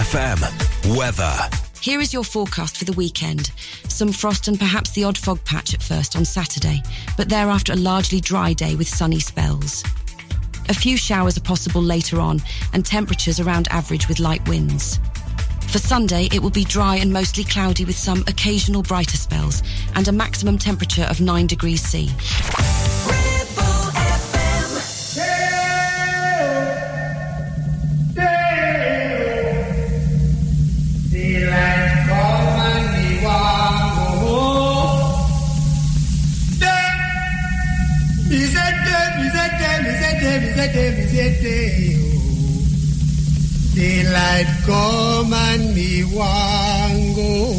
FM. Weather. Here is your forecast for the weekend. Some frost and perhaps the odd fog patch at first on Saturday, but thereafter a largely dry day with sunny spells. A few showers are possible later on, and temperatures around average with light winds. For Sunday, it will be dry and mostly cloudy with some occasional brighter spells, and a maximum temperature of 9 degrees C. Daylight come and me want go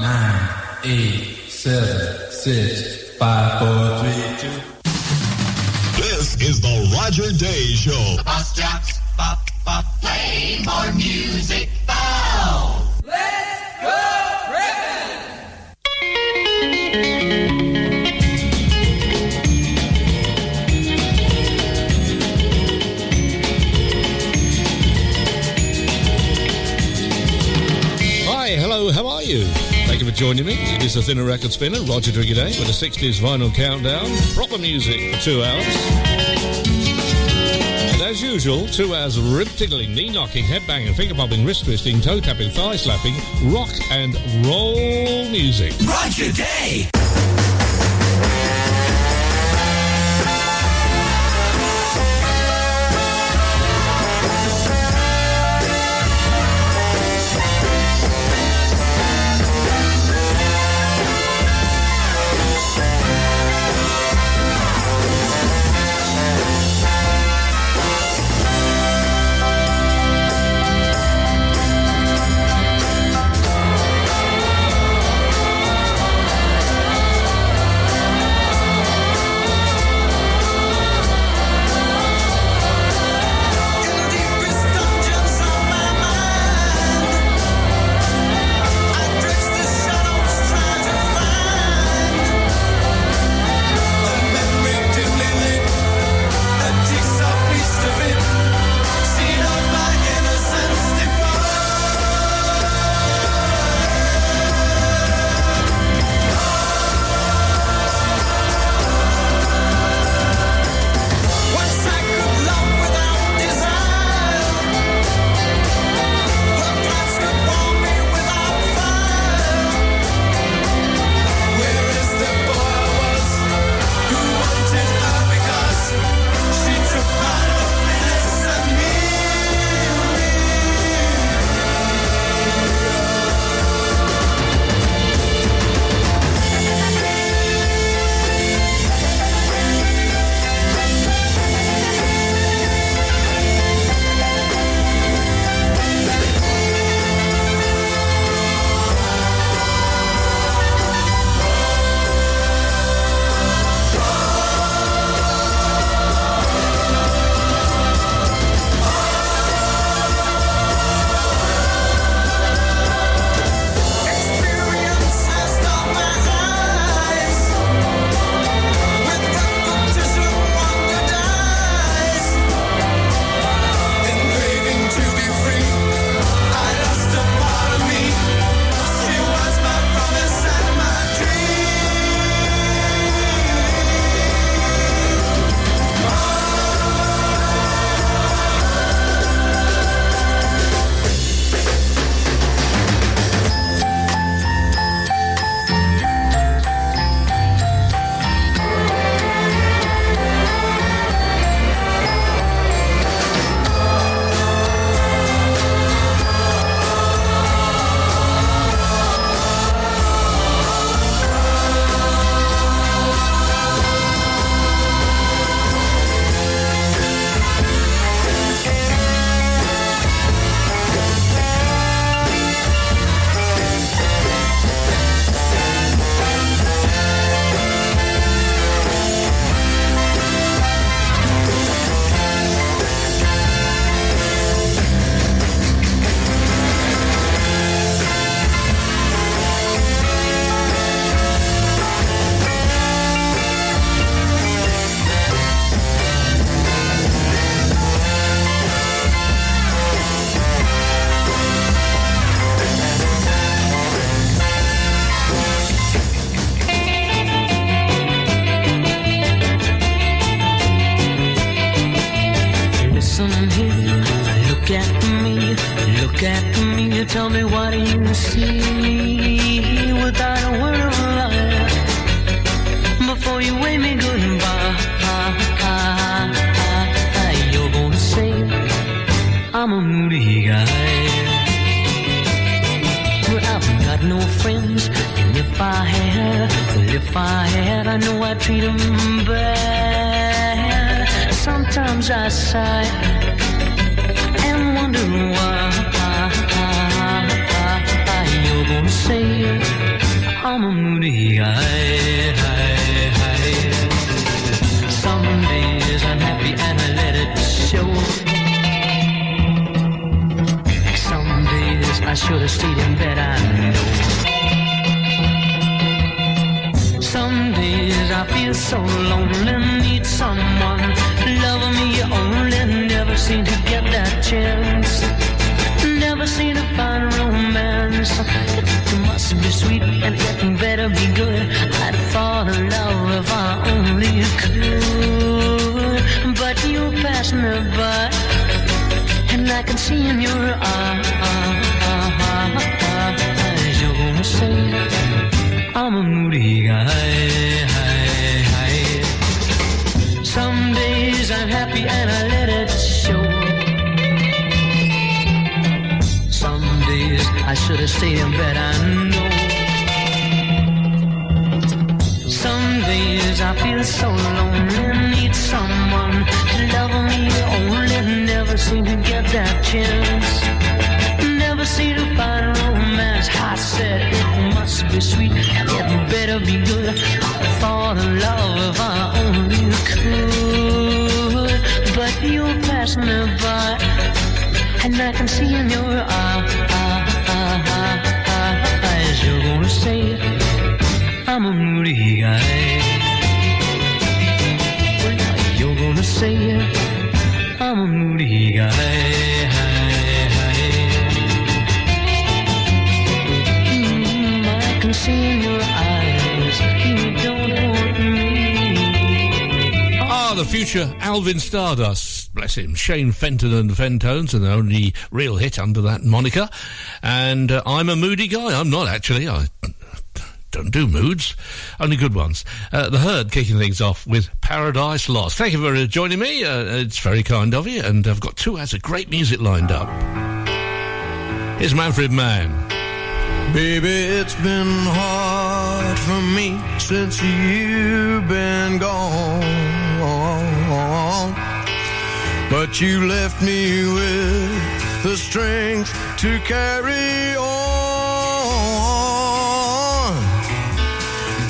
Nine, eight, seven, six, five, four, three, two. This is the Roger Day Show. Bus jocks, pop, pop, play more music now. Let's go, joining me. It is the Thinner Record Spinner, Roger Twiggy Day, with a 60s vinyl countdown. Proper music two hours. And as usual, two hours of rib tickling, knee knocking, head banging, finger popping, wrist twisting, toe tapping, thigh slapping, rock and roll music. Roger Day. future Alvin Stardust, bless him, Shane Fenton and the Fentones, and the only real hit under that moniker. And uh, I'm a moody guy. I'm not actually. I don't do moods, only good ones. Uh, the herd kicking things off with Paradise Lost. Thank you for uh, joining me. Uh, it's very kind of you, and I've got two hours of great music lined up. Here's Manfred Mann. Baby, it's been hard for me since you've been gone. But you left me with the strength to carry on.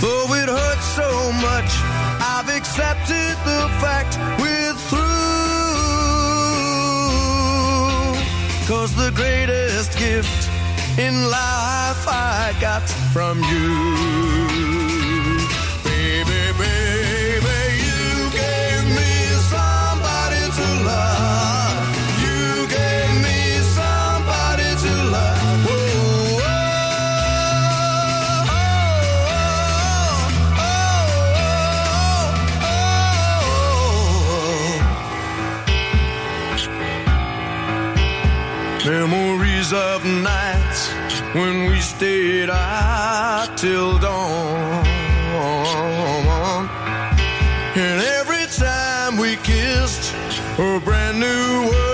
Though it hurts so much, I've accepted the fact we're through. Cause the greatest gift in life I got from you. of nights when we stayed out till dawn. And every time we kissed, a brand new world.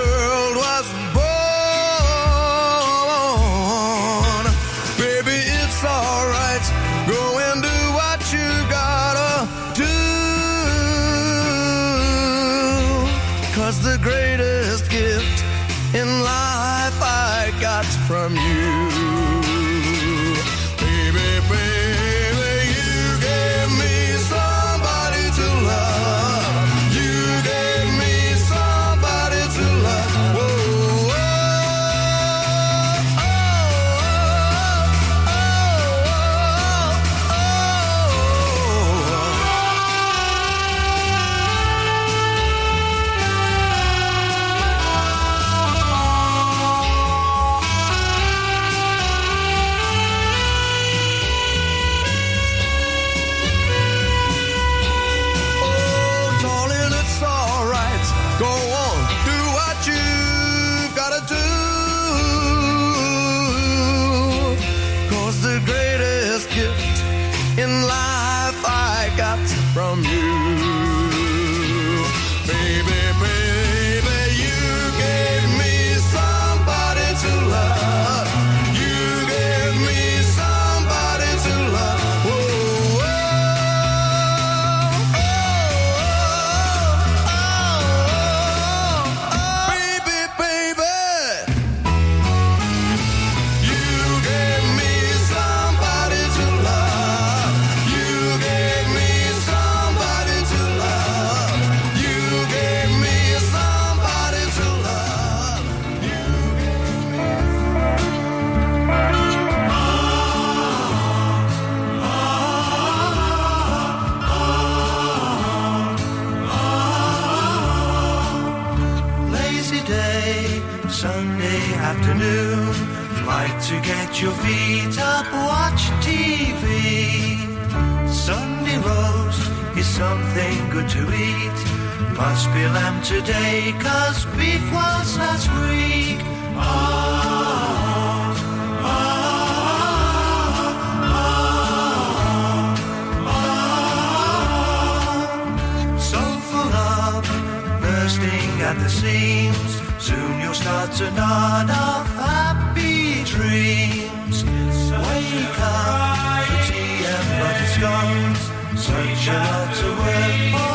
Like to get your feet up, watch TV. Sunday roast is something good to eat. Must be lamb today, cause beef was last week. Ah, so full of bursting at the seams. Soon you'll start to nod of happy dreams. Wake up for tea and butter scones. Such a lot to work for.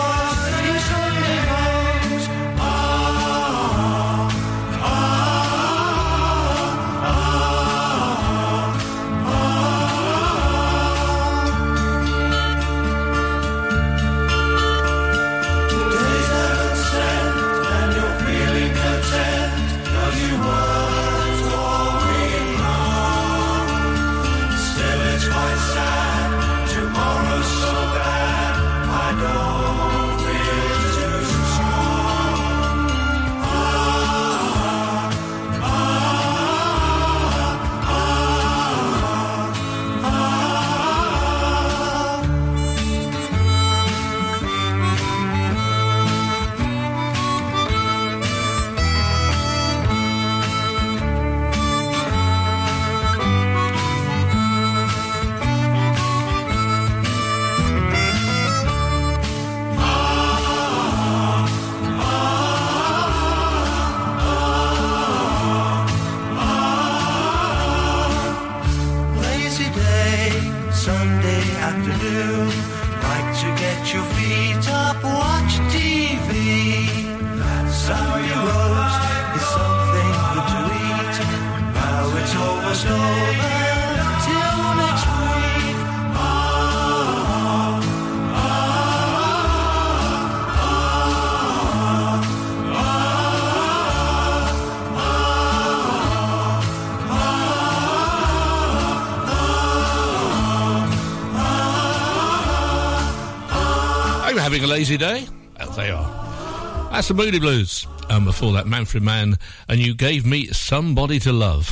Lazy day? Well, they are. That's the Moody Blues. And before that, Manfred Mann, and you gave me somebody to love.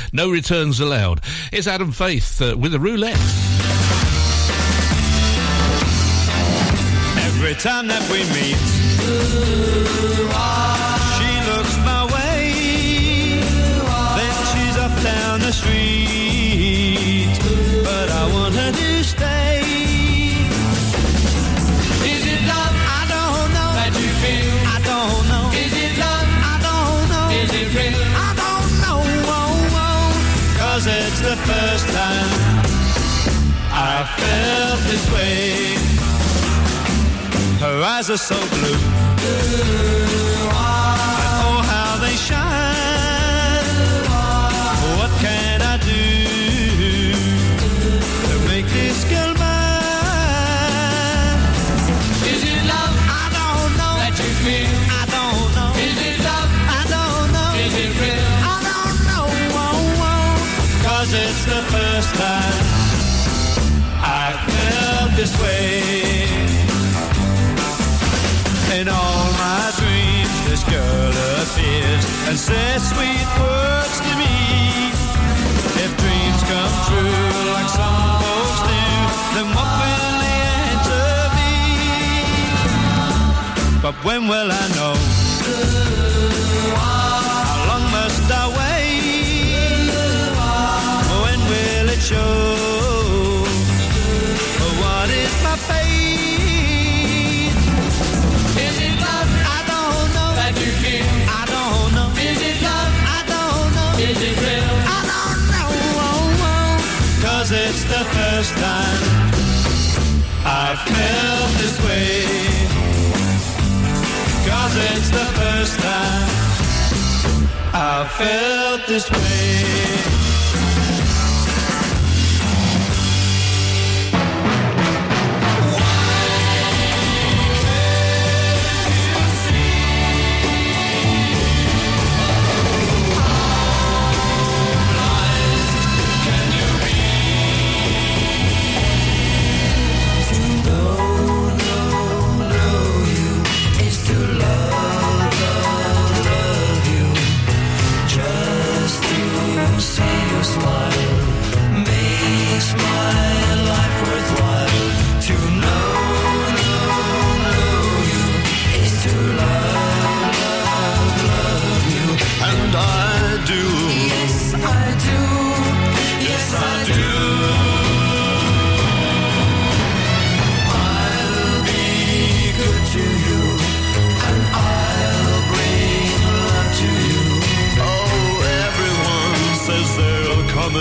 no returns allowed. It's Adam Faith uh, with a roulette. Every time that we meet, she felt this way. Her eyes are so blue. And and says sweet words to me. If dreams come true like some folks do, then what will the answer be? But when will I I felt this way.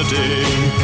Day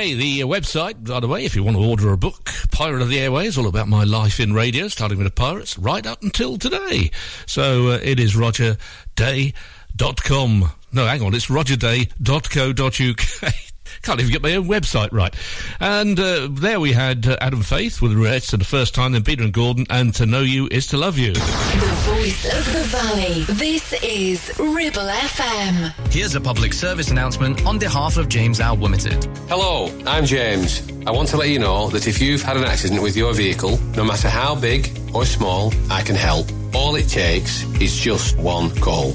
Okay, the website, by the way, if you want to order a book, Pirate of the Airways, all about my life in radio, starting with the pirates, right up until today. So uh, it is rogerday.com. No, hang on, it's rogerday.co.uk. Can't even get my own website right. And uh, there we had uh, Adam Faith with Reds for the first time, then Peter and Gordon, and To Know You is to Love You. The voice of the valley. This is Ribble FM. Here's a public service announcement on behalf of James Al Limited. Hello, I'm James. I want to let you know that if you've had an accident with your vehicle, no matter how big or small, I can help. All it takes is just one call.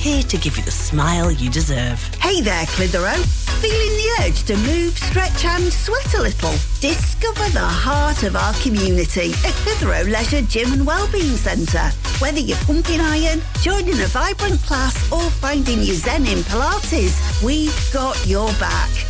here to give you the smile you deserve. Hey there, Clitheroe. Feeling the urge to move, stretch and sweat a little? Discover the heart of our community at Clitheroe Leisure Gym and Wellbeing Centre. Whether you're pumping iron, joining a vibrant class or finding your zen in Pilates, we've got your back.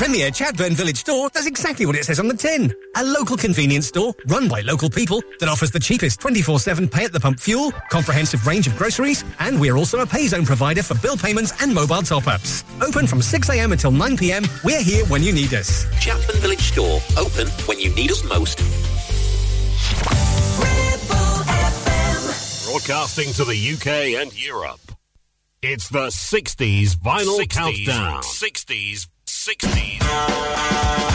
Premier Chatburn Village Store does exactly what it says on the tin. A local convenience store run by local people that offers the cheapest 24-7 pay at the pump fuel, comprehensive range of groceries, and we're also a pay zone provider for bill payments and mobile top-ups. Open from 6am until 9pm, we're here when you need us. Chatburn Village Store, open when you need us most. Broadcasting to the UK and Europe. It's the 60s vinyl 60s, countdown. 60s, 60s.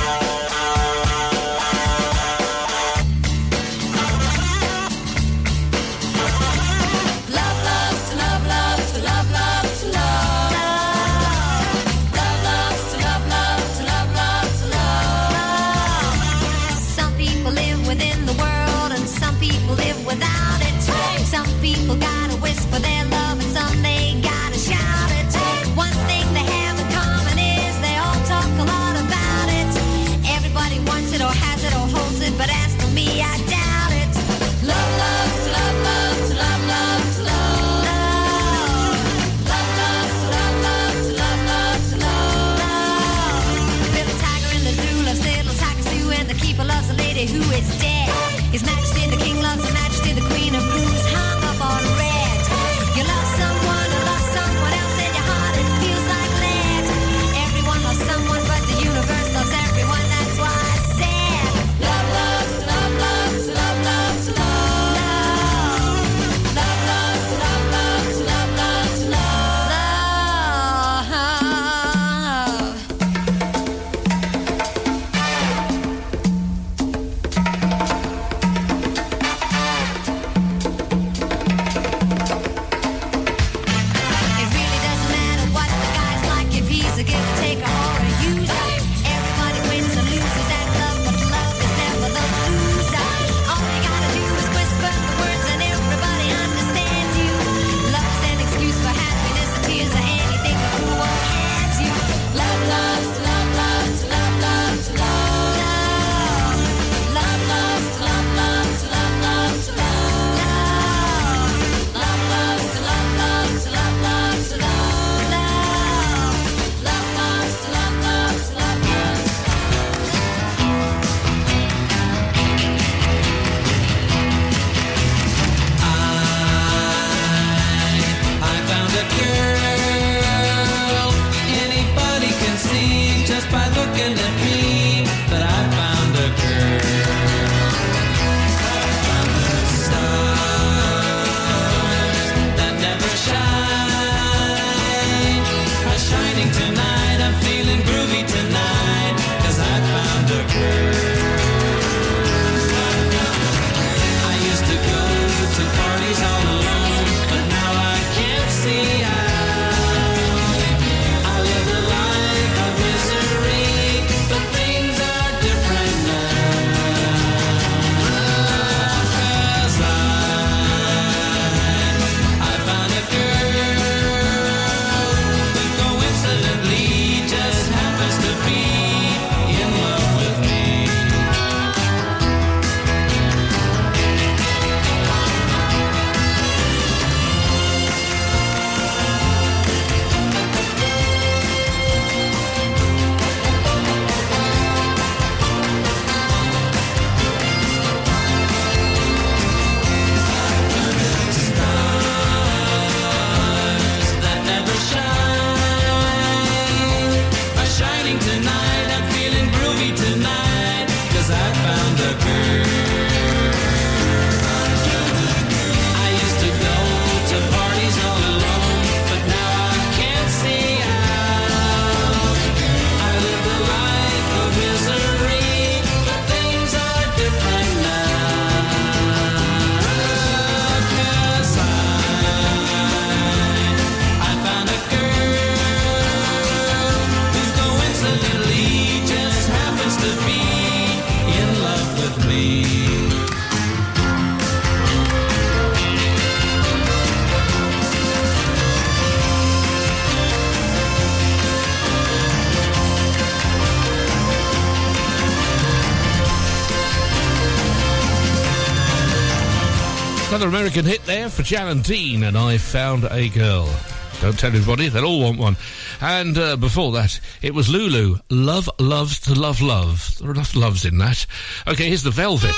second hit there for Jan Dean, and I found a girl. Don't tell everybody, they'll all want one. And uh, before that, it was Lulu. Love loves to love love. There are enough loves in that. Okay, here's the Velvet.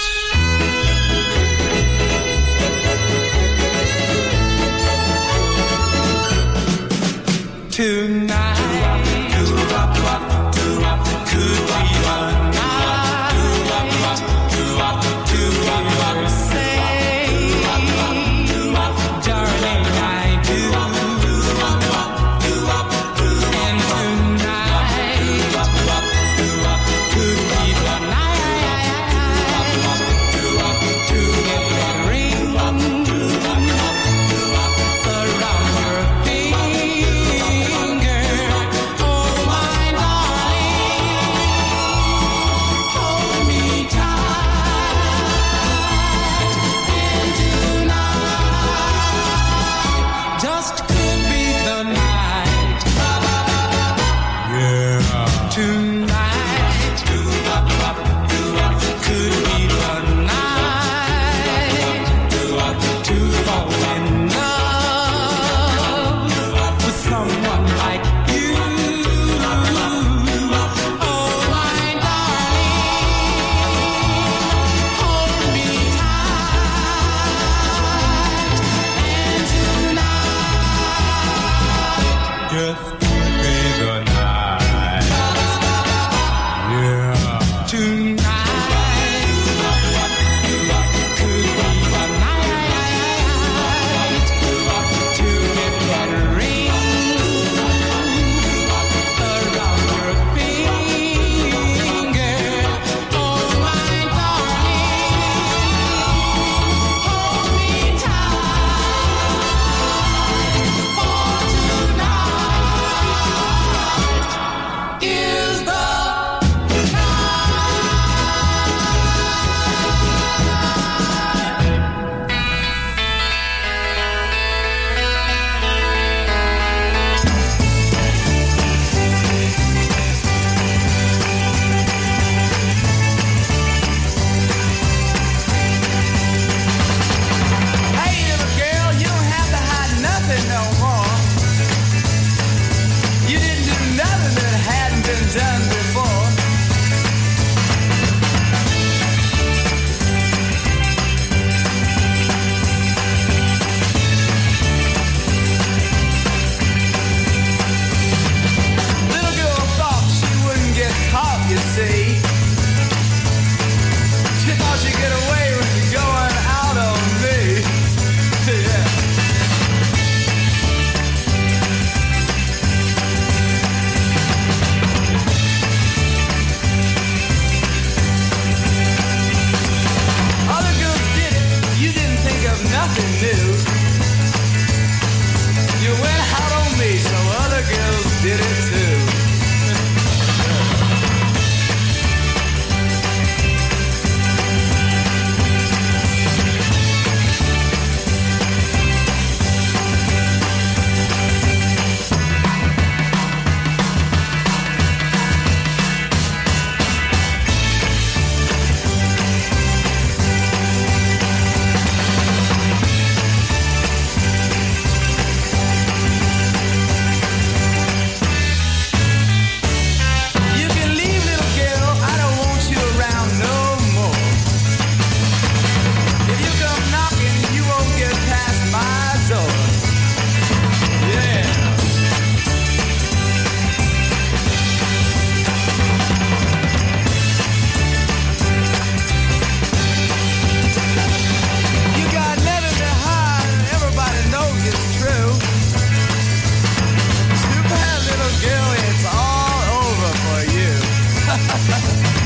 tonight. Bye.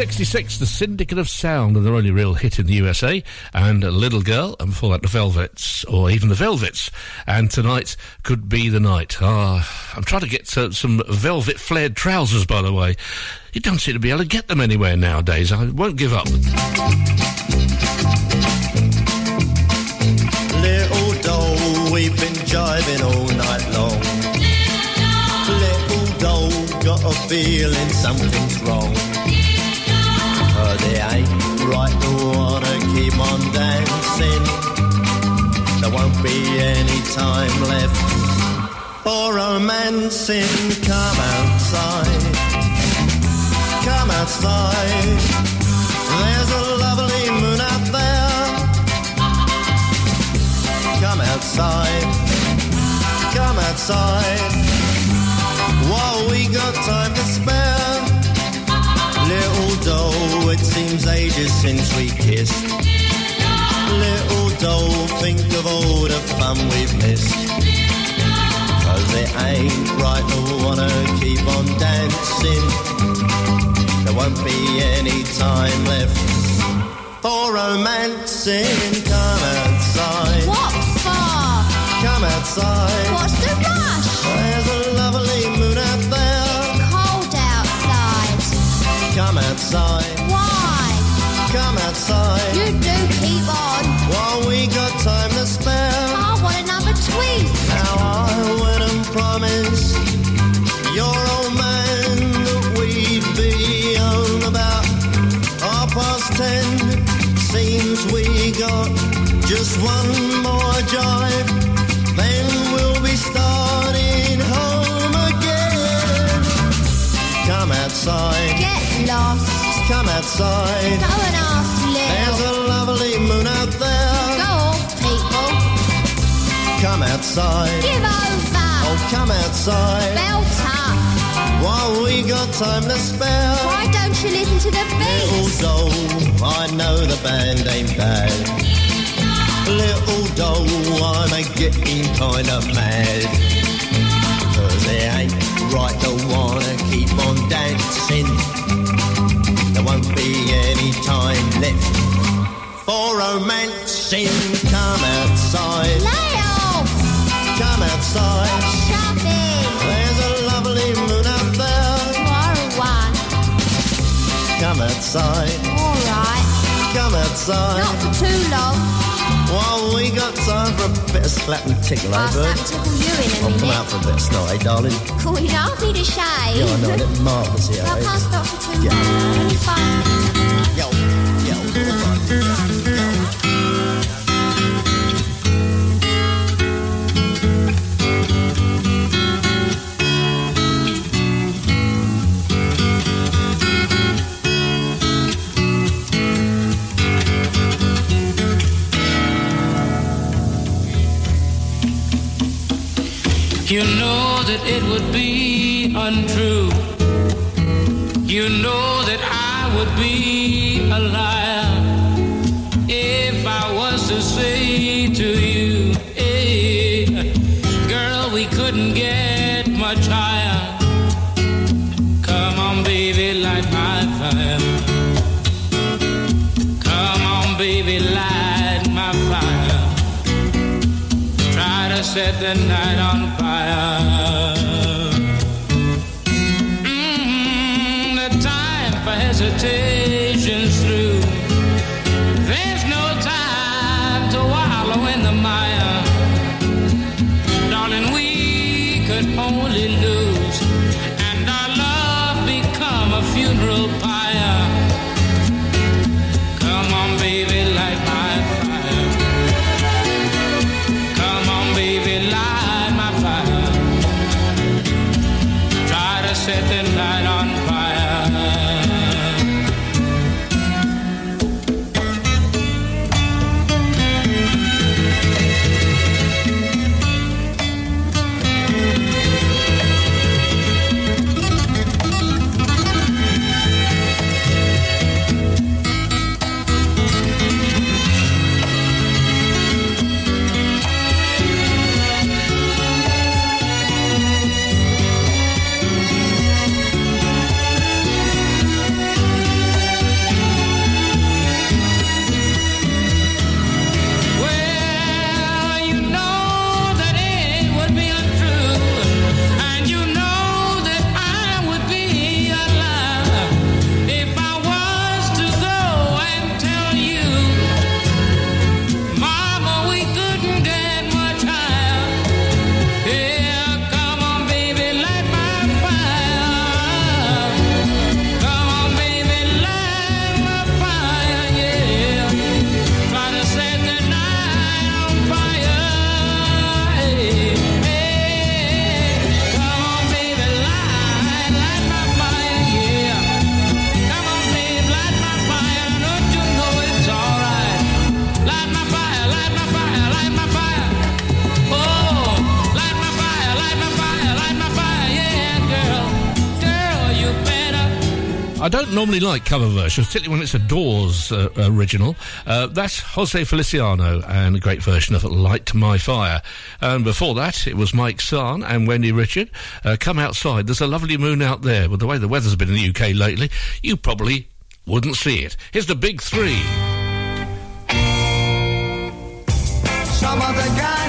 1966, the Syndicate of Sound and their only real hit in the USA, and Little Girl, and before that, the Velvets, or even the Velvets. And tonight could be the night. Ah, I'm trying to get uh, some velvet flared trousers, by the way. You don't seem to be able to get them anywhere nowadays. I won't give up. Little doll, we've been jiving all night long. Little doll, got a feeling something's wrong Right to wanna keep on dancing. There won't be any time left for romancing. Come outside, come outside. There's a lovely moon out there. Come outside, come outside. While we got time to spare. It seems ages since we kissed. Little doll, think of all the fun we've missed. Cause it ain't right to wanna keep on dancing. There won't be any time left for romancing. Come outside. What for? Come outside. What's the You do keep on. While we got time to spare. I want another tweet. Now I went and promised your old man that we'd be home about half past ten. Seems we got just one more drive, then we'll be starting home again. Come outside, Get lost. come outside. Go and ask outside. Give over. Oh, come outside. Belt up. While we got time to spare. Why don't you listen to the beat? Little doll, I know the band ain't bad. Little doll, I'm a getting kinda mad. Cause it ain't right to wanna keep on dancing. There won't be any time left for romancing. Come outside, off. Outside. Shopping. There's a lovely moon out there. Tomorrow one. Come outside, Alright. come outside. Not for too long. While we got time for a bit of slap and tickle, eh, I'll bird? slap tickle you in a I'll come out for a bit of snot, eh, darling? Cool, you don't need a shave. Yeah, I know, little marvellous here, I eh? can't stop for too Yeah. long. Fun? Yo, You know that it would be untrue. You know that I would be a liar if I was to say to you, hey, girl, we couldn't get much higher. Come on, baby, light my fire. Come on, baby, light my fire. Try to set the night on I don't normally like cover versions, particularly when it's a Doors uh, original. Uh, that's Jose Feliciano and a great version of Light My Fire. And before that, it was Mike Sarne and Wendy Richard. Uh, Come outside. There's a lovely moon out there. With the way the weather's been in the UK lately, you probably wouldn't see it. Here's the big three. Some.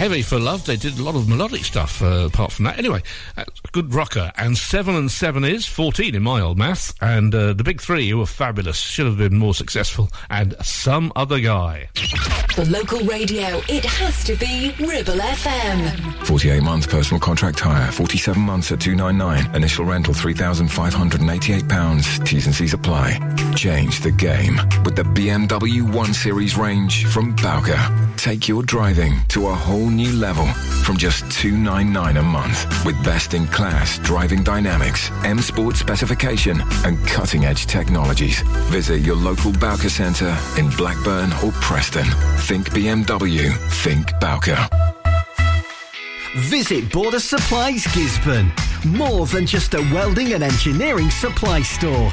Heavy for love. They did a lot of melodic stuff uh, apart from that. Anyway, uh, good rocker. And seven and seven is fourteen in my old maths. And uh, the big three, who were fabulous, should have been more successful. And some other guy. For local radio, it has to be Ribble FM. 48 months personal contract hire, 47 months at 299. Initial rental £3,588. T's and C's apply. Change the game with the BMW 1 Series range from Bowker. Take your driving to a whole new level from just 299 a month with best in class driving dynamics, M Sport specification and cutting edge technologies. Visit your local Bowker Centre in Blackburn or Preston. Think BMW, think Bowker. Visit Border Supplies Gisburn. More than just a welding and engineering supply store.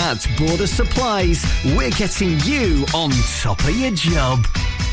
At Border Supplies, we're getting you on top of your job.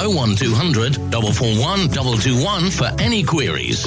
01200 441 221 for any queries.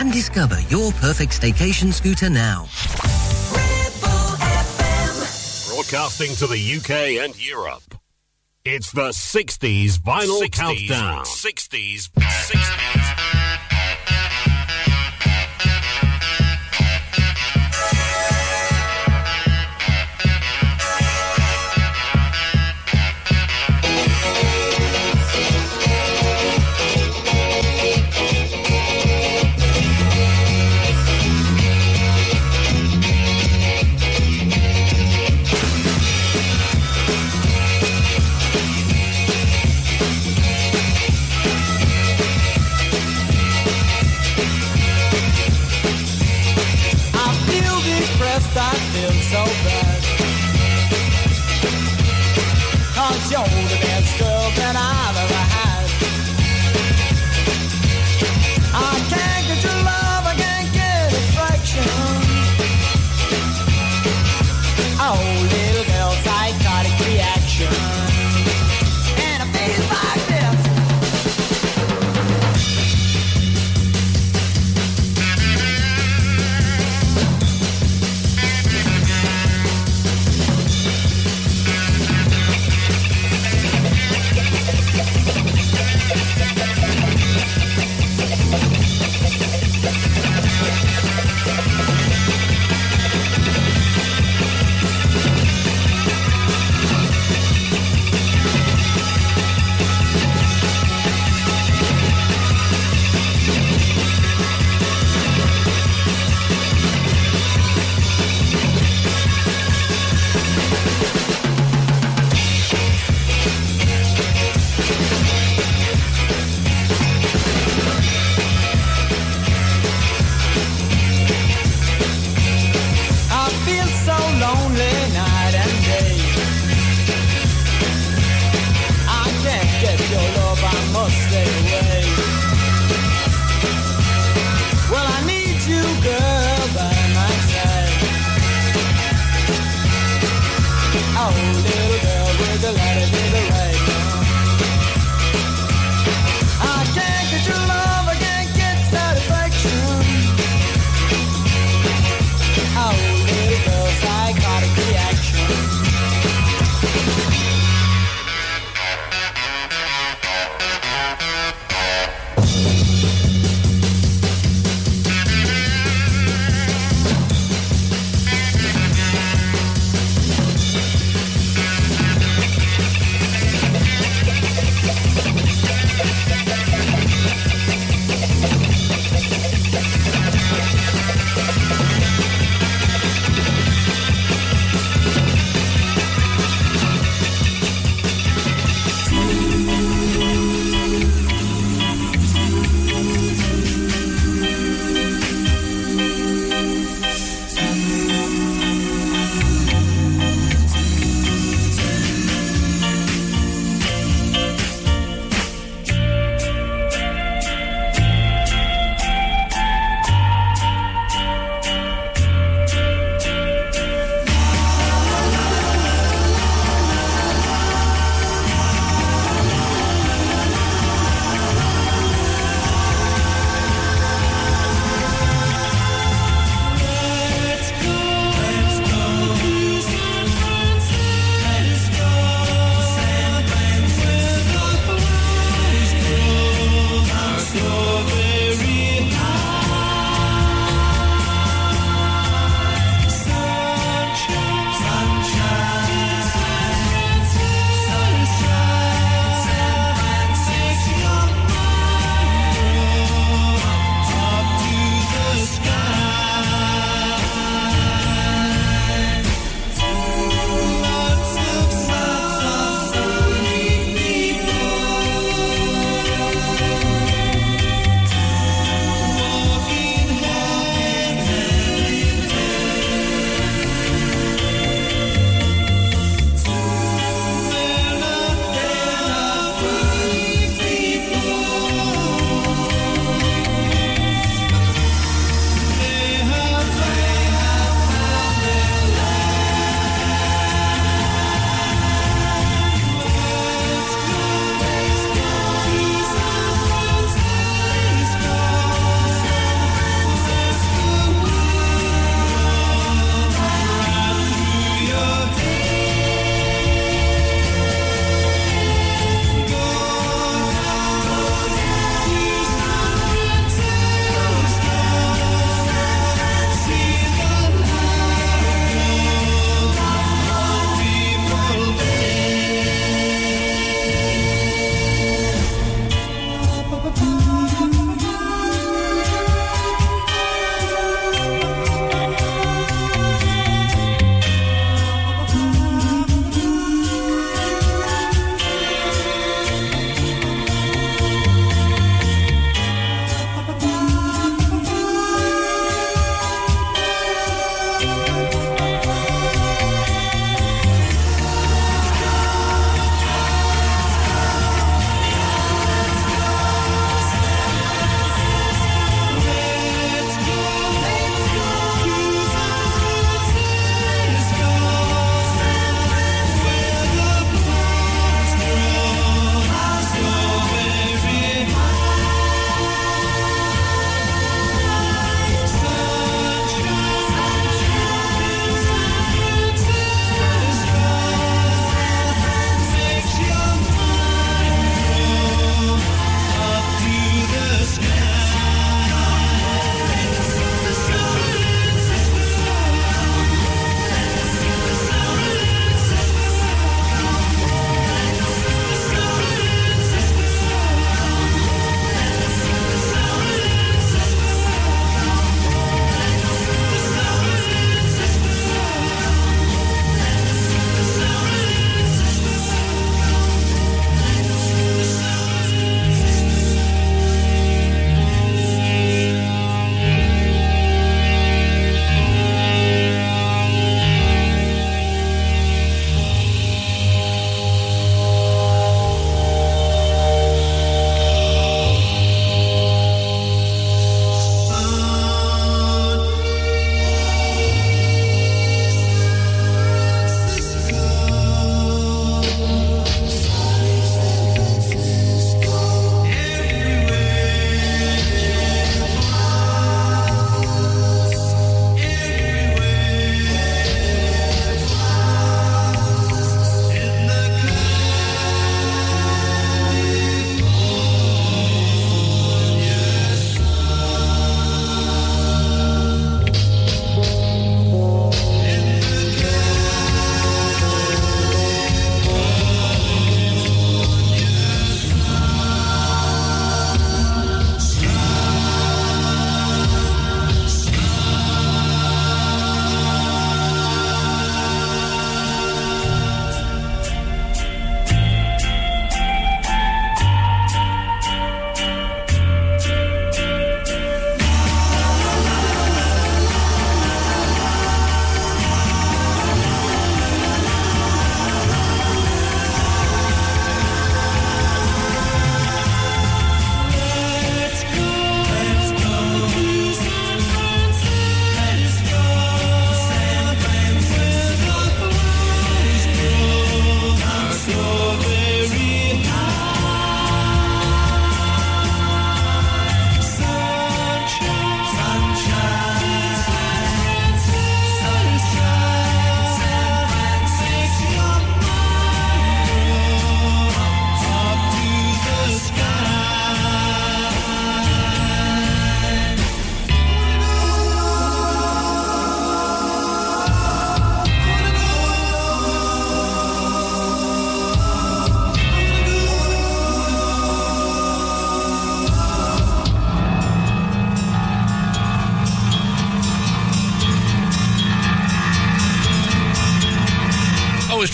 and discover your perfect staycation scooter now. Broadcasting to the UK and Europe. It's the 60s Vinyl 60s, Countdown. 60s, 60s.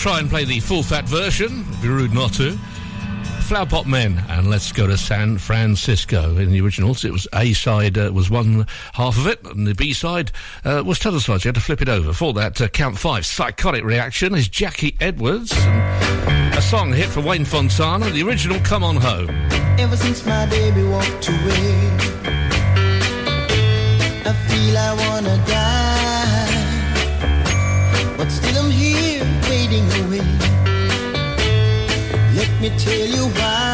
try and play the full fat version. It'd be rude not to. Flowerpot Men, and let's go to San Francisco. In the originals, it was A side uh, was one half of it, and the B side uh, was t'other side. So you had to flip it over. For that, uh, count five. Psychotic reaction is Jackie Edwards, a song hit for Wayne Fontana. The original, Come On Home. Ever since my baby walked away, I feel I wanna die, but still I'm here fading away. Let me tell you why.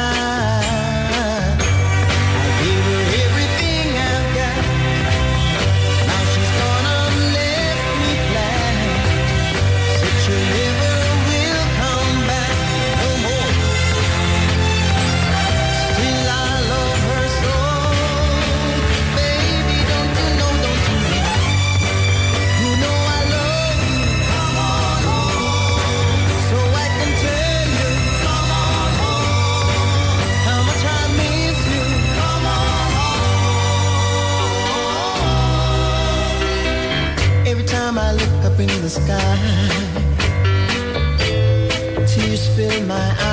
time I look up in the sky, tears fill my eyes.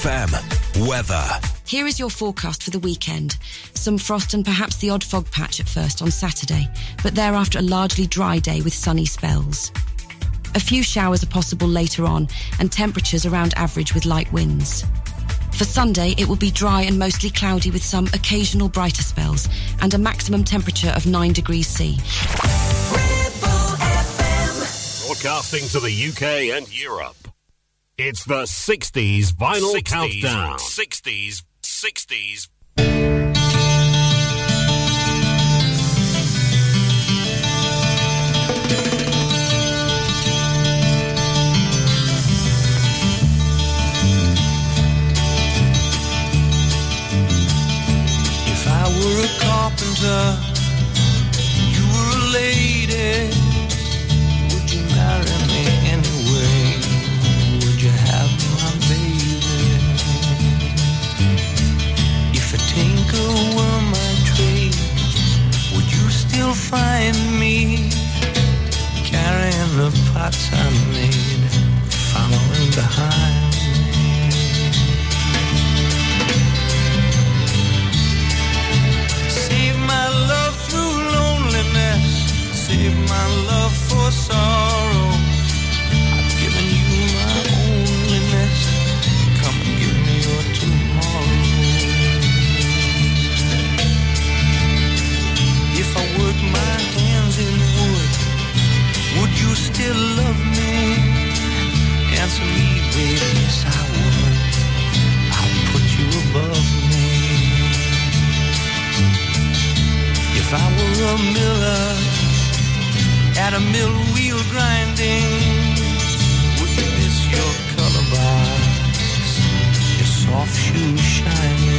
FM. Weather. Here is your forecast for the weekend. Some frost and perhaps the odd fog patch at first on Saturday, but thereafter a largely dry day with sunny spells. A few showers are possible later on, and temperatures around average with light winds. For Sunday, it will be dry and mostly cloudy with some occasional brighter spells, and a maximum temperature of 9 degrees C. Broadcasting to the UK and Europe. It's the 60s vinyl 60s, countdown. 60s, 60s. If I were a carpenter, you were a lady, you still find me carrying the pots I made, following behind? Save my love through loneliness. Save my love for sorrow. Still love me? Answer me, baby, yes I would. I'll put you above me. If I were a miller at a mill wheel grinding, would you miss your color box, your soft shoes shining?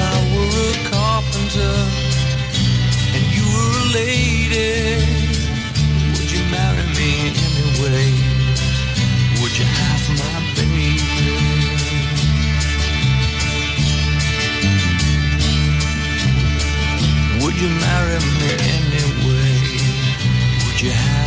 I were a carpenter and you were a lady, would you marry me anyway? Would you have my baby? Would you marry me anyway? Would you have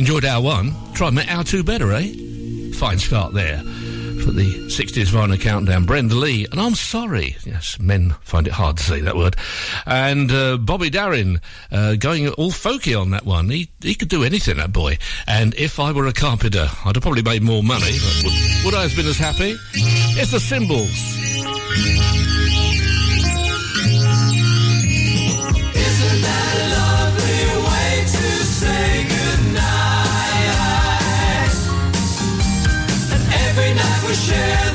enjoyed our one, try and our two better, eh? Fine start there for the 60s vinyl countdown. Brenda Lee, and I'm sorry. Yes, men find it hard to say that word. And uh, Bobby Darin uh, going all folky on that one. He, he could do anything, that boy. And if I were a carpenter, I'd have probably made more money. Would, would I have been as happy? It's the symbols. ocean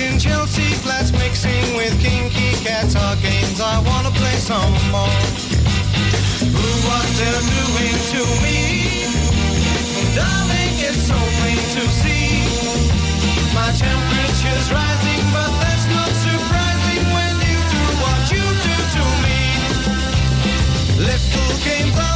In Chelsea flats mixing with kinky cats. Our games, I wanna play some more. Who what they're doing to me, darling, it's so plain to see. My temperature's rising, but that's not surprising when you do what you do to me. Little games.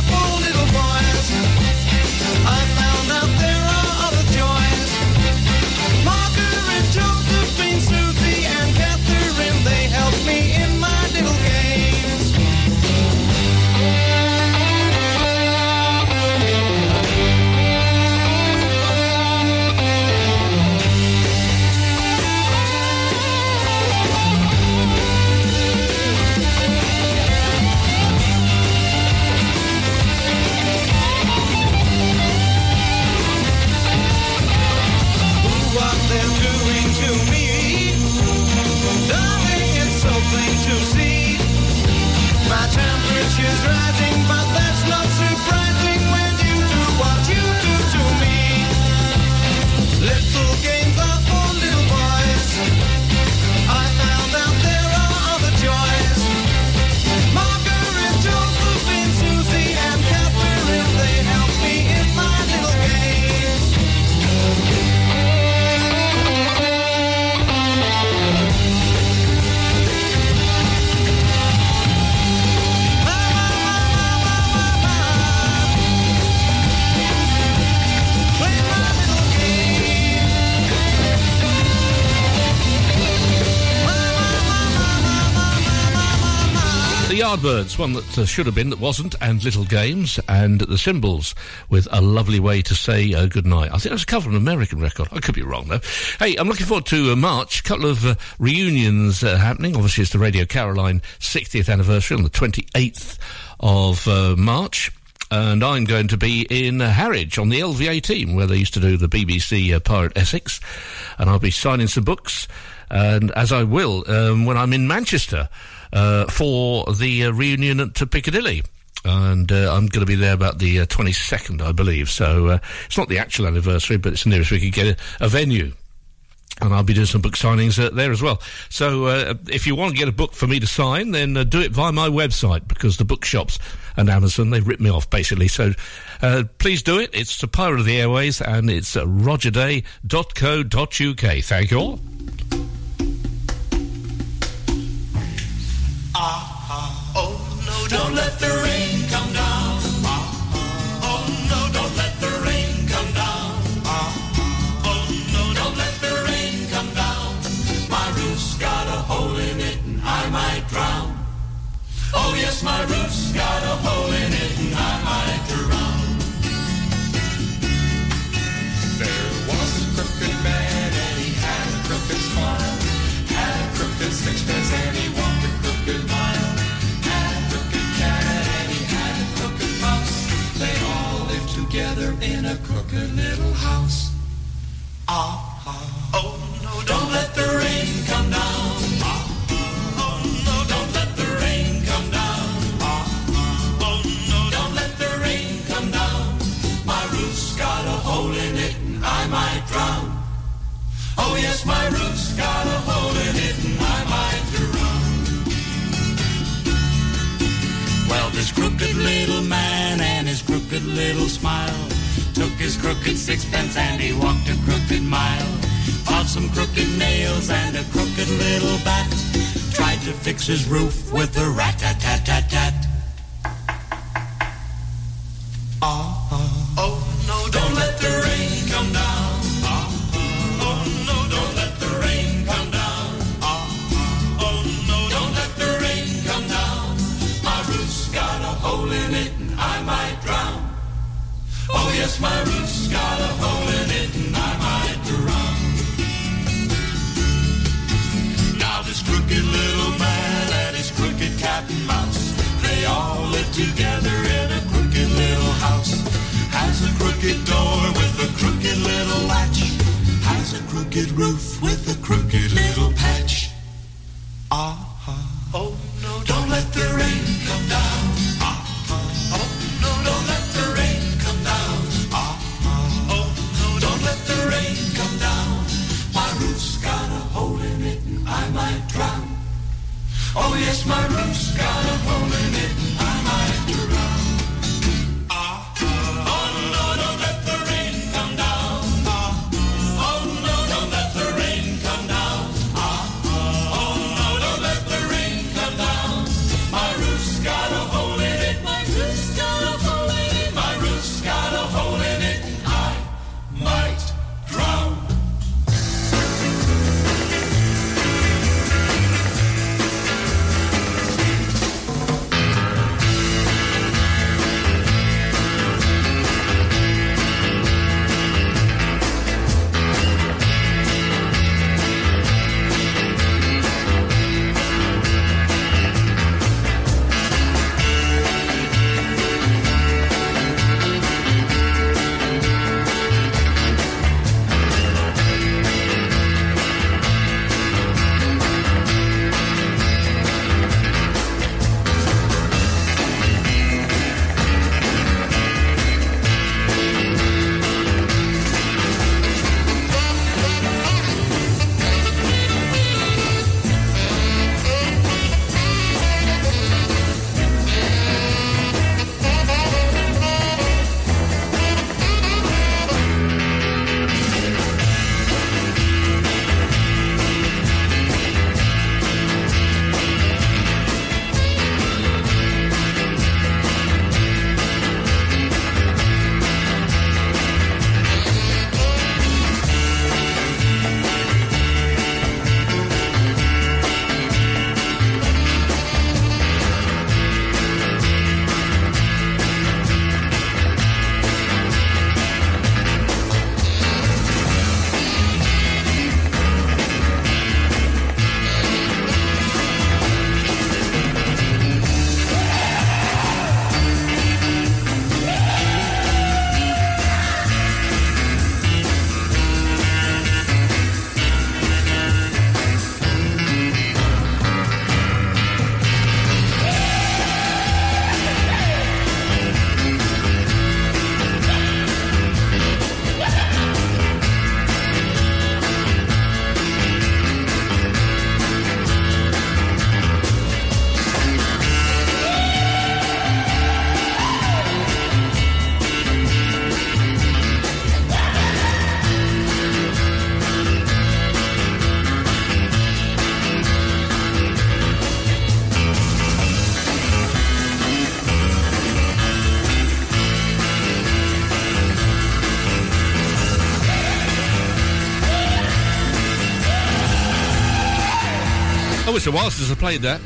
Yardbirds, one that uh, should have been that wasn't, and Little Games, and The Symbols with a lovely way to say uh, goodnight. I think it was a cover of an American record. I could be wrong though. Hey, I'm looking forward to uh, March. A couple of uh, reunions uh, happening. Obviously, it's the Radio Caroline 60th anniversary on the 28th of uh, March. And I'm going to be in Harwich on the LV18 where they used to do the BBC uh, Pirate Essex. And I'll be signing some books. And as I will um, when I'm in Manchester for the uh, reunion at uh, Piccadilly. And uh, I'm going to be there about the uh, 22nd, I believe. So uh, it's not the actual anniversary, but it's the nearest we could get a, a venue. And I'll be doing some book signings uh, there as well. So uh, if you want to get a book for me to sign, then uh, do it via my website because the bookshops and Amazon, they've ripped me off basically. So uh, please do it. It's the Pirate of the Airwaves and it's uh, rogerday.co.uk. Thank you all. Ah, ah. Oh no, don't let the rain come down. Ah, oh no, don't let the rain come down. Oh no, don't let the rain come down. My roof's got a hole in it and I might drown. Oh yes, my roof's sixpence and he walked a crooked mile. Bought some crooked nails and a crooked little bat. Tried to fix his roof with a rat-tat-tat-tat-tat. Oh, it's a while since I played that.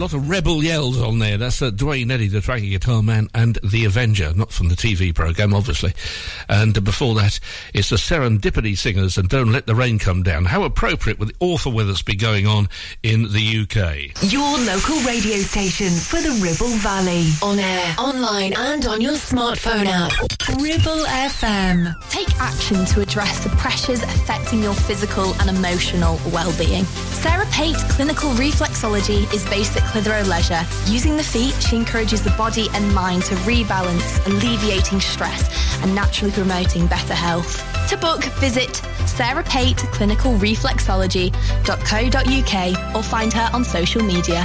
lot of rebel yells on there. That's uh, Duane Eddy, the Frankie Guitar Man, and The Avenger, not from the TV programme, obviously. And uh, before that, it's the Serendipity Singers and Don't Let the Rain Come Down. How appropriate with the awful weather been going on in the UK. Your local radio station for the Ribble Valley. On air, online, and on your smartphone app. Ribble FM. Take action to address the pressures affecting your physical and emotional well-being. Sarah Pate Clinical Reflexology is at Clitheroe Leisure. Using the feet, she encourages the body and mind to rebalance, alleviating stress and naturally promoting better health. To book, visit Sarah Pate Clinical Reflexology.co.uk or find her on social media.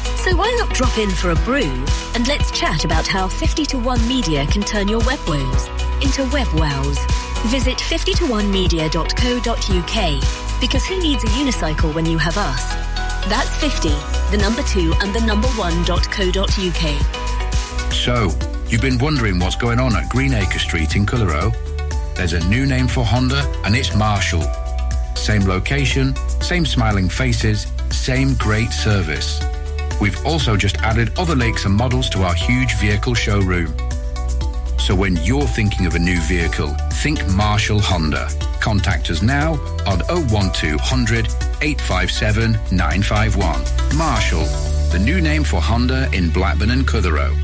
So why not drop in for a brew and let's chat about how 50 to 1 Media can turn your web woes into web wows. Visit 50to1media.co.uk because who needs a unicycle when you have us? That's 50, the number 2 and the number 1.co.uk. So, you've been wondering what's going on at Greenacre Street in Clitheroe? There's a new name for Honda, and it's Marshall. Same location, same smiling faces, same great service. We've also just added other lakes and models to our huge vehicle showroom. So when you're thinking of a new vehicle, think Marshall Honda. Contact us now on 01200 857 951. Marshall, the new name for Honda in Blackburn and Clitheroe.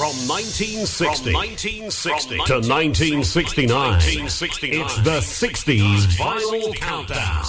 From 1960, 1960 to 1969, it's the 60s vinyl countdown.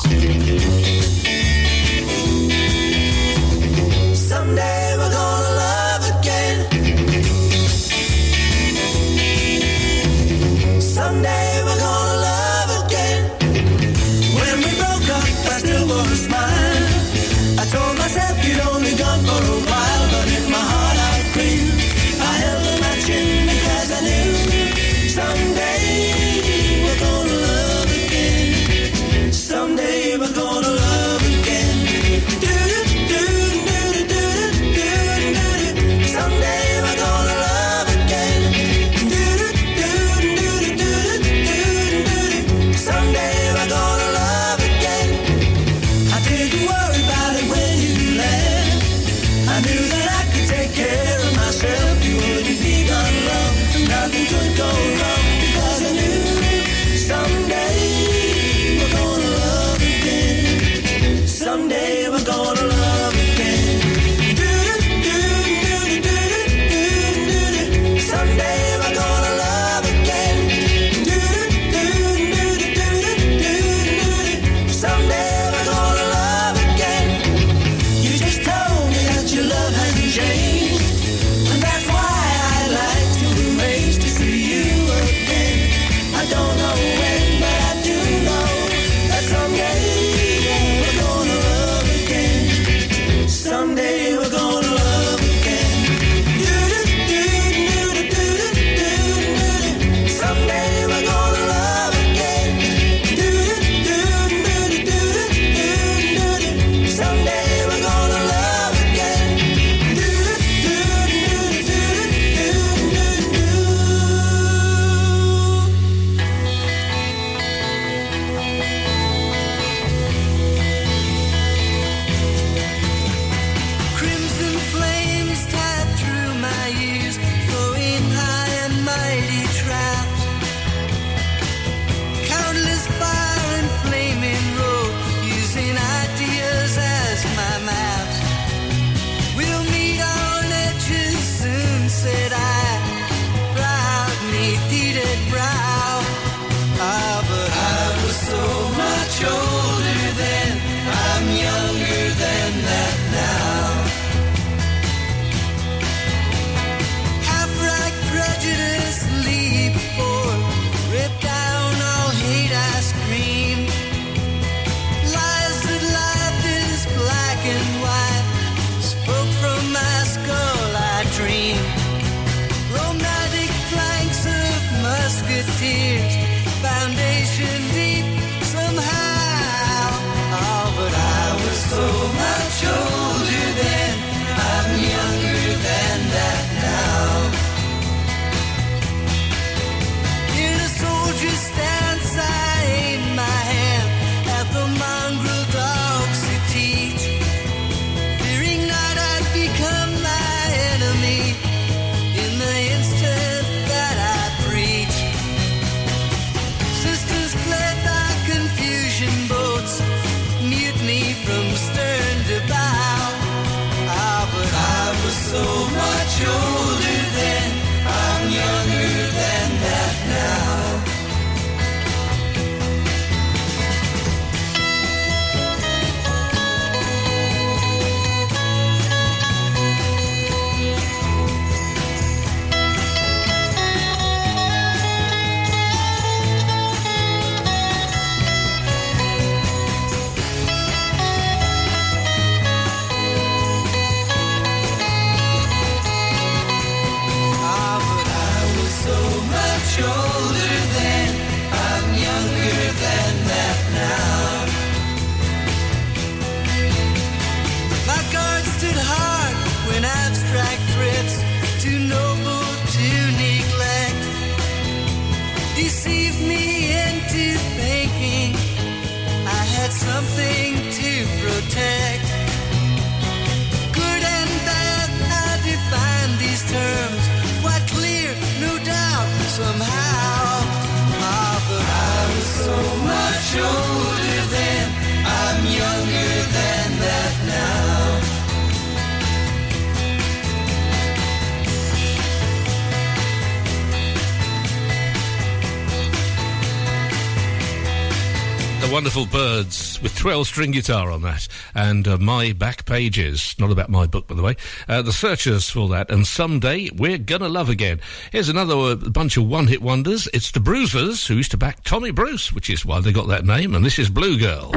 wonderful Byrds with 12 string guitar on that. And uh, my back pages not about my book by the way uh, the searchers for that. And someday we're gonna love again. Here's another uh, bunch of one hit wonders. It's the bruisers who used to back tommy bruce which is why they got that name. And this is blue girl.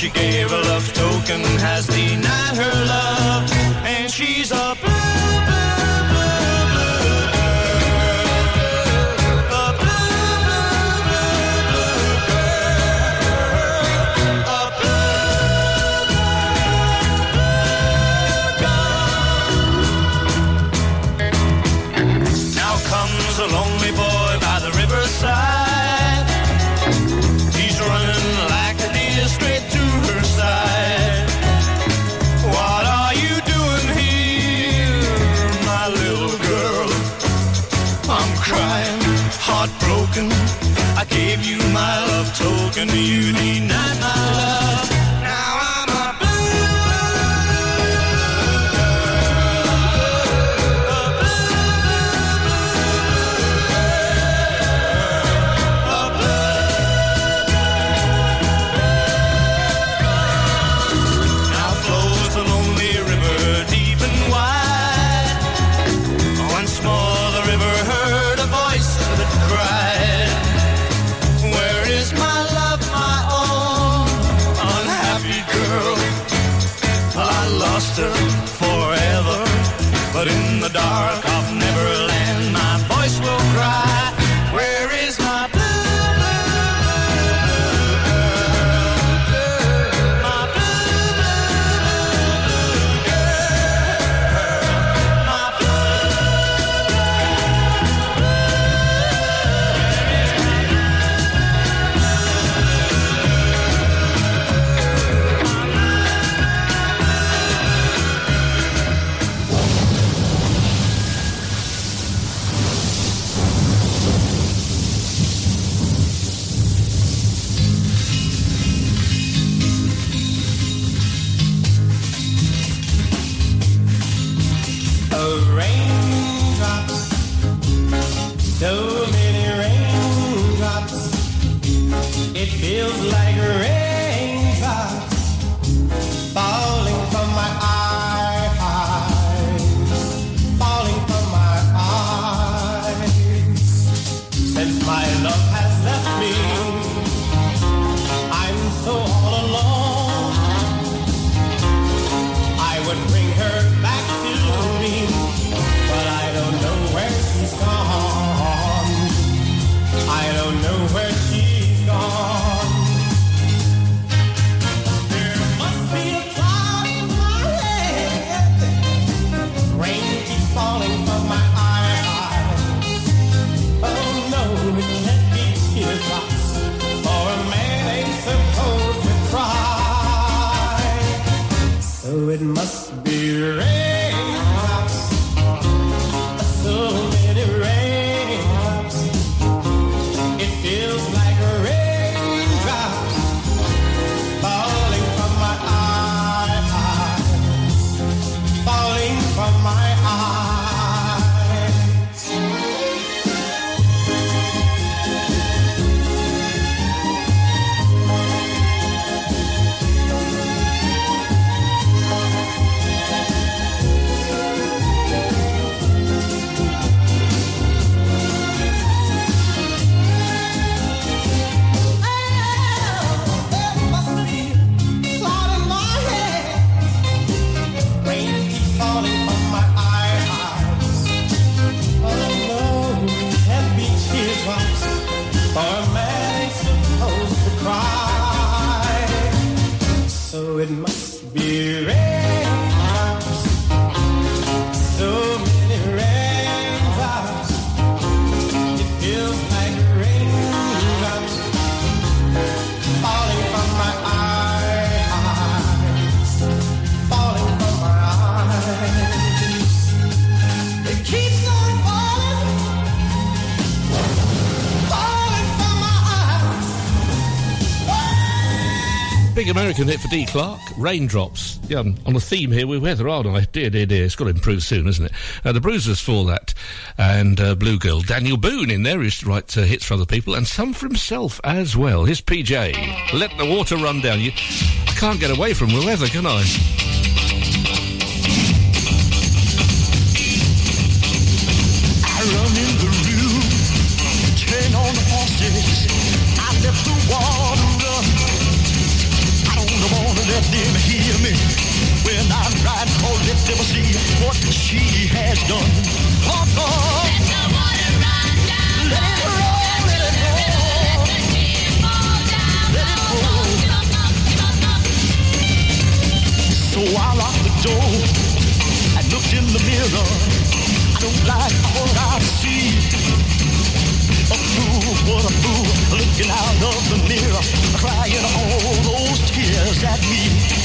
she gave a love token has denied. can beauty now. American hit for Dee Clark, Raindrops. Yeah, I'm on a theme here with weather, aren't I? Dear, dear, dear. It's got to improve soon, isn't it? Uh, the Bruisers for that. And uh, Blue Girl. Daniel Boone in there used to write uh, hits for other people and some for himself as well. His PJ. Let the water run down. You, I can't get away from the weather, can? I looking out of the mirror, crying all those tears at me.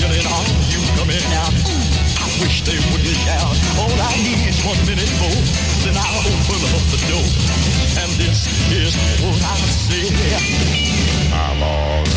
Yelling, "Are you coming out?" I wish they wouldn't shout. All I need is one minute more, then I'll open up the door. And this is what I say. I'm alright.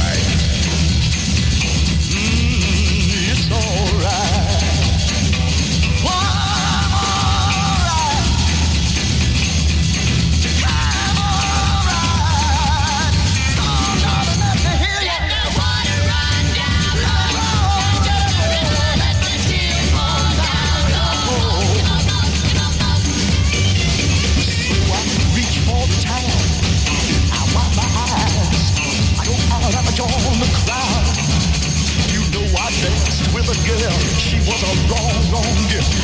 gonna get.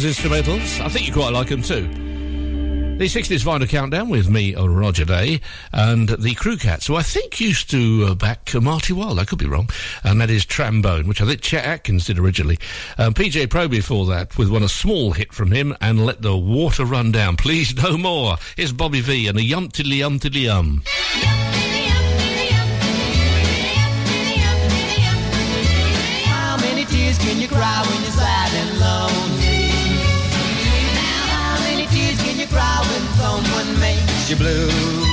those instrumentals. I think you quite like them too. The 60s Vinyl Countdown with me, uh, Roger Day, and the Krew-Kats, who I think used to uh, back uh, Marty Wilde, I could be wrong, and that is Trambone, which I think Chet Atkins did originally. Um, PJ Proby before that with one a small hit from him, and Let the Water Run Down, Please No More. Here's Bobby Vee and a Yum Tiddly Yum Yum. How many tears can you cry? blue.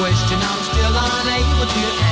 question I'm still unable to answer.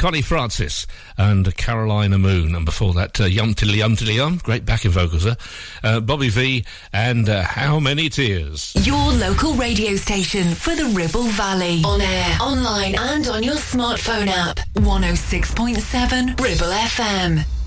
Connie Francis and Carolina Moon. And before that, uh, Yum Tiddly Yum Tiddly Yum. Great backing vocals there. Uh, Bobby Vee and uh, How Many Tears. Your local radio station for the Ribble Valley. On air, online, and on your smartphone app. 106.7 Ribble FM.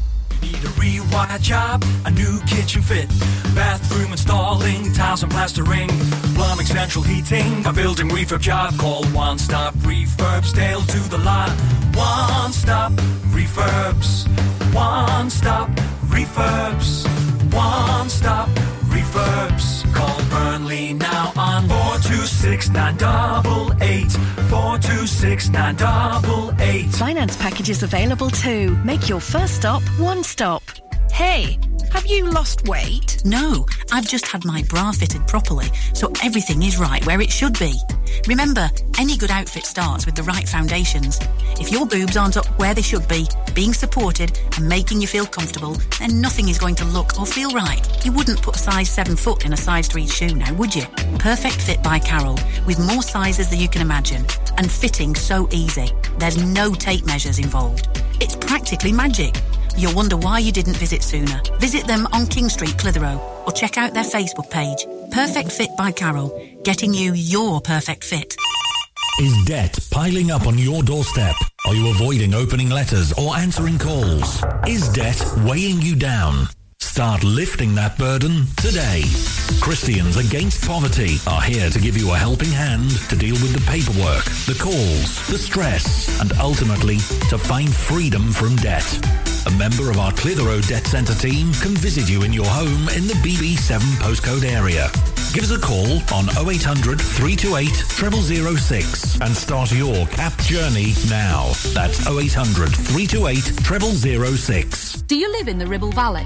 Need a rewire job, a new kitchen fit, bathroom installing, tiles and plastering, plumbing, central heating, a building refurb job. Call One Stop Refurbs, Dale to the lot. One Stop Refurbs, One Stop Refurbs, One Stop Refurbs. Call Burnley now on 426 988, 426 988. Finance packages available too. Make your first stop one stop. Hey, have you lost weight? No, I've just had my bra fitted properly, so everything is right where it should be. Remember, any good outfit starts with the right foundations. If your boobs aren't up where they should be, being supported and making you feel comfortable, then nothing is going to look or feel right. You wouldn't put a size 7 foot in a size 3 shoe now, would you? Perfect Fit by Carol, with more sizes than you can imagine, and fitting so easy. There's no tape measures involved. It's practically magic. You'll wonder why you didn't visit sooner. Visit them on King Street, Clitheroe, or check out their Facebook page. Perfect Fit by Carol, getting you your perfect fit. Is debt piling up on your doorstep? Are you avoiding opening letters or answering calls? Is debt weighing you down? Start lifting that burden today. Christians Against Poverty are here to give you a helping hand to deal with the paperwork, the calls, the stress, and ultimately to find freedom from debt. A member of our Clitheroe Debt Centre team can visit you in your home in the BB7 postcode area. Give us a call on 0800 328 0006 and start your CAP journey now. That's 0800 328 0006. Do you live in the Ribble Valley?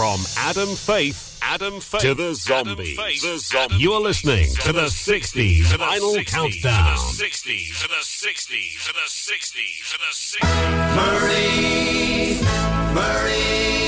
From Adam Faith, Adam Faith to the zombies, the zombie. You are listening to the 60s Vinyl countdown. To the 60s, to the 60s, to the 60s, to the 60s. Murray, Murray,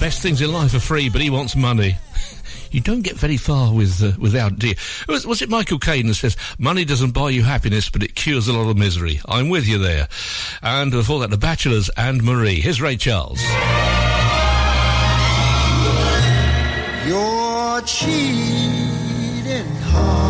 best things in life are free, but he wants money. You don't get very far with uh, without, dear. Was, was it Michael Caine that says, money doesn't buy you happiness, but it cures a lot of misery? I'm with you there. And before that, The Bachelors and Marie. Here's Ray Charles. Your cheating heart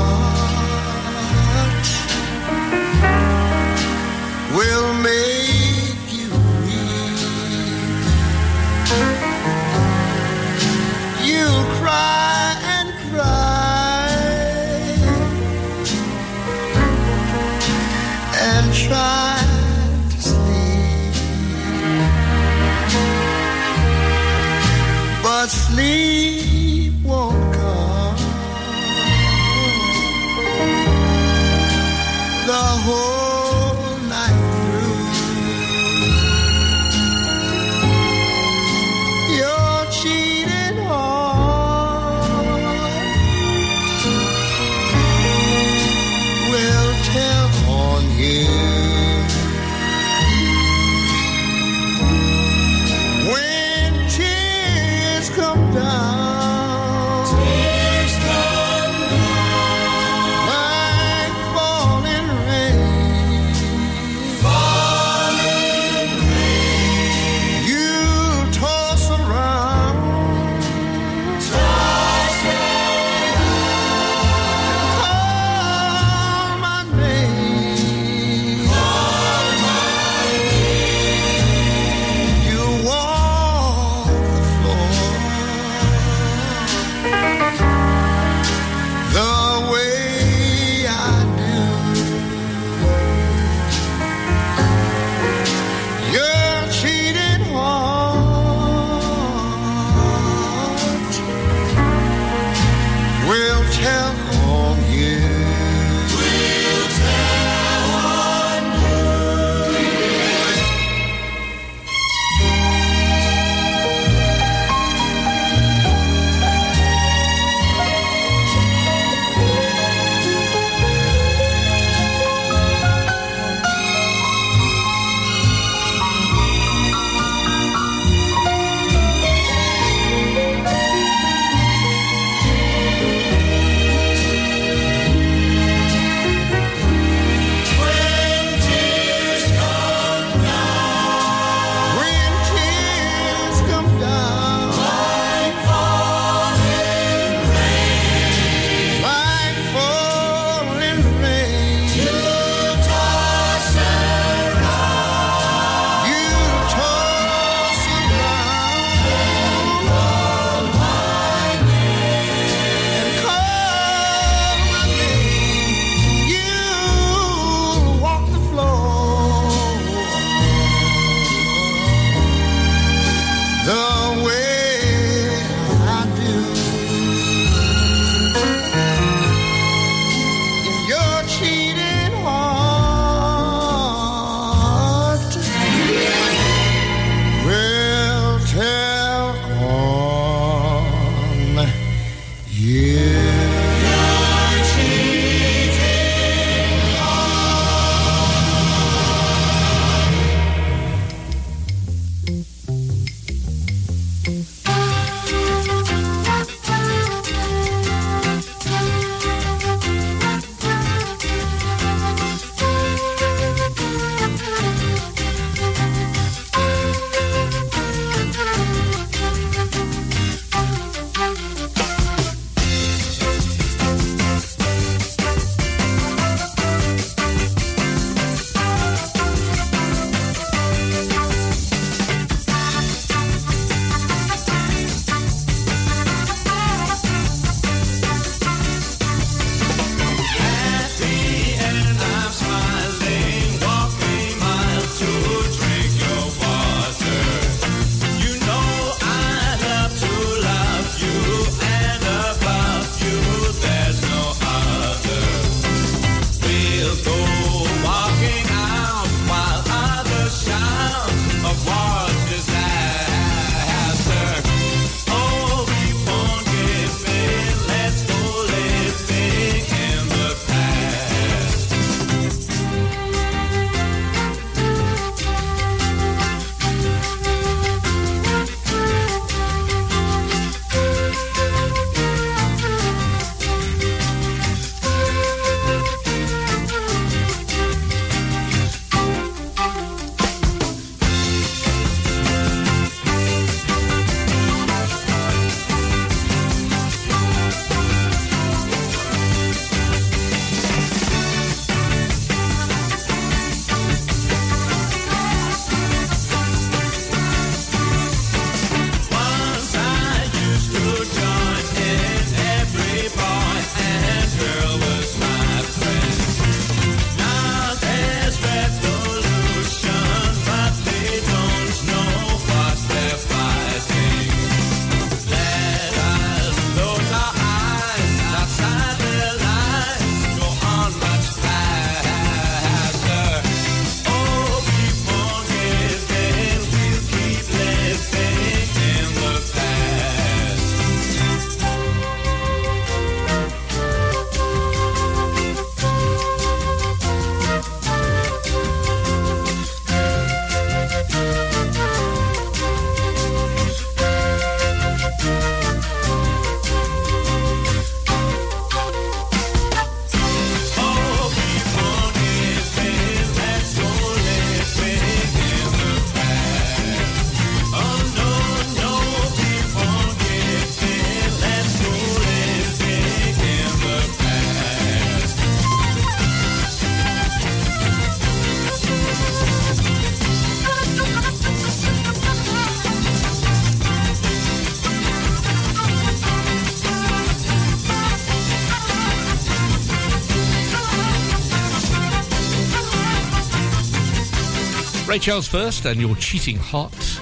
Ray Charles first, and Your Cheating Heart.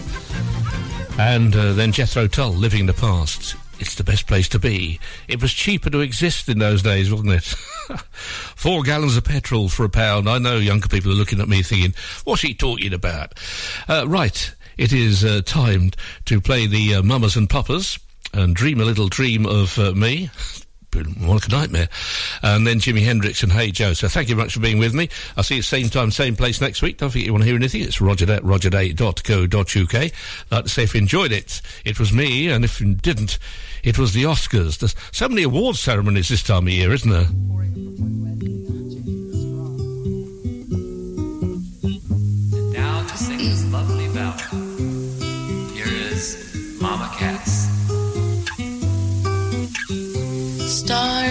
And uh, then Jethro Tull, Living in the Past. It's the best place to be. It was cheaper to exist in those days, wasn't it? Four gallons of petrol for a pound. I know younger people are looking at me thinking, what's he talking about? Uh, right, it is uh, time to play the uh, Mamas and Papas and dream a little dream of uh, me. Been like a nightmare. And then Jimi Hendrix and Hey Joe. So thank you very much for being with me. I'll see you same time, same place next week. Don't forget you want to hear anything. It's roger at rogerday.co.uk. Like to say if you enjoyed it, it was me. And if you didn't, it was the Oscars. There's so many awards ceremonies this time of year, isn't there?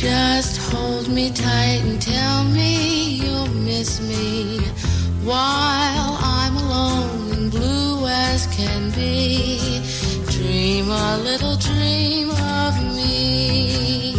Just hold me tight and tell me you'll miss me while I'm alone and blue as can be. Dream a little dream of me.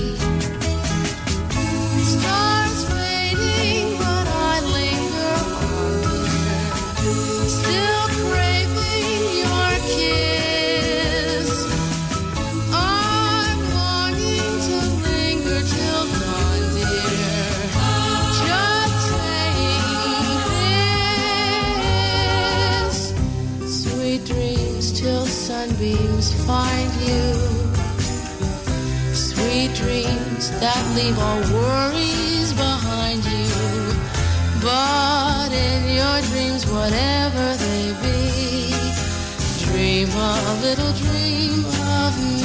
That leave all worries behind you. But in your dreams, whatever they be, dream a little dream of me.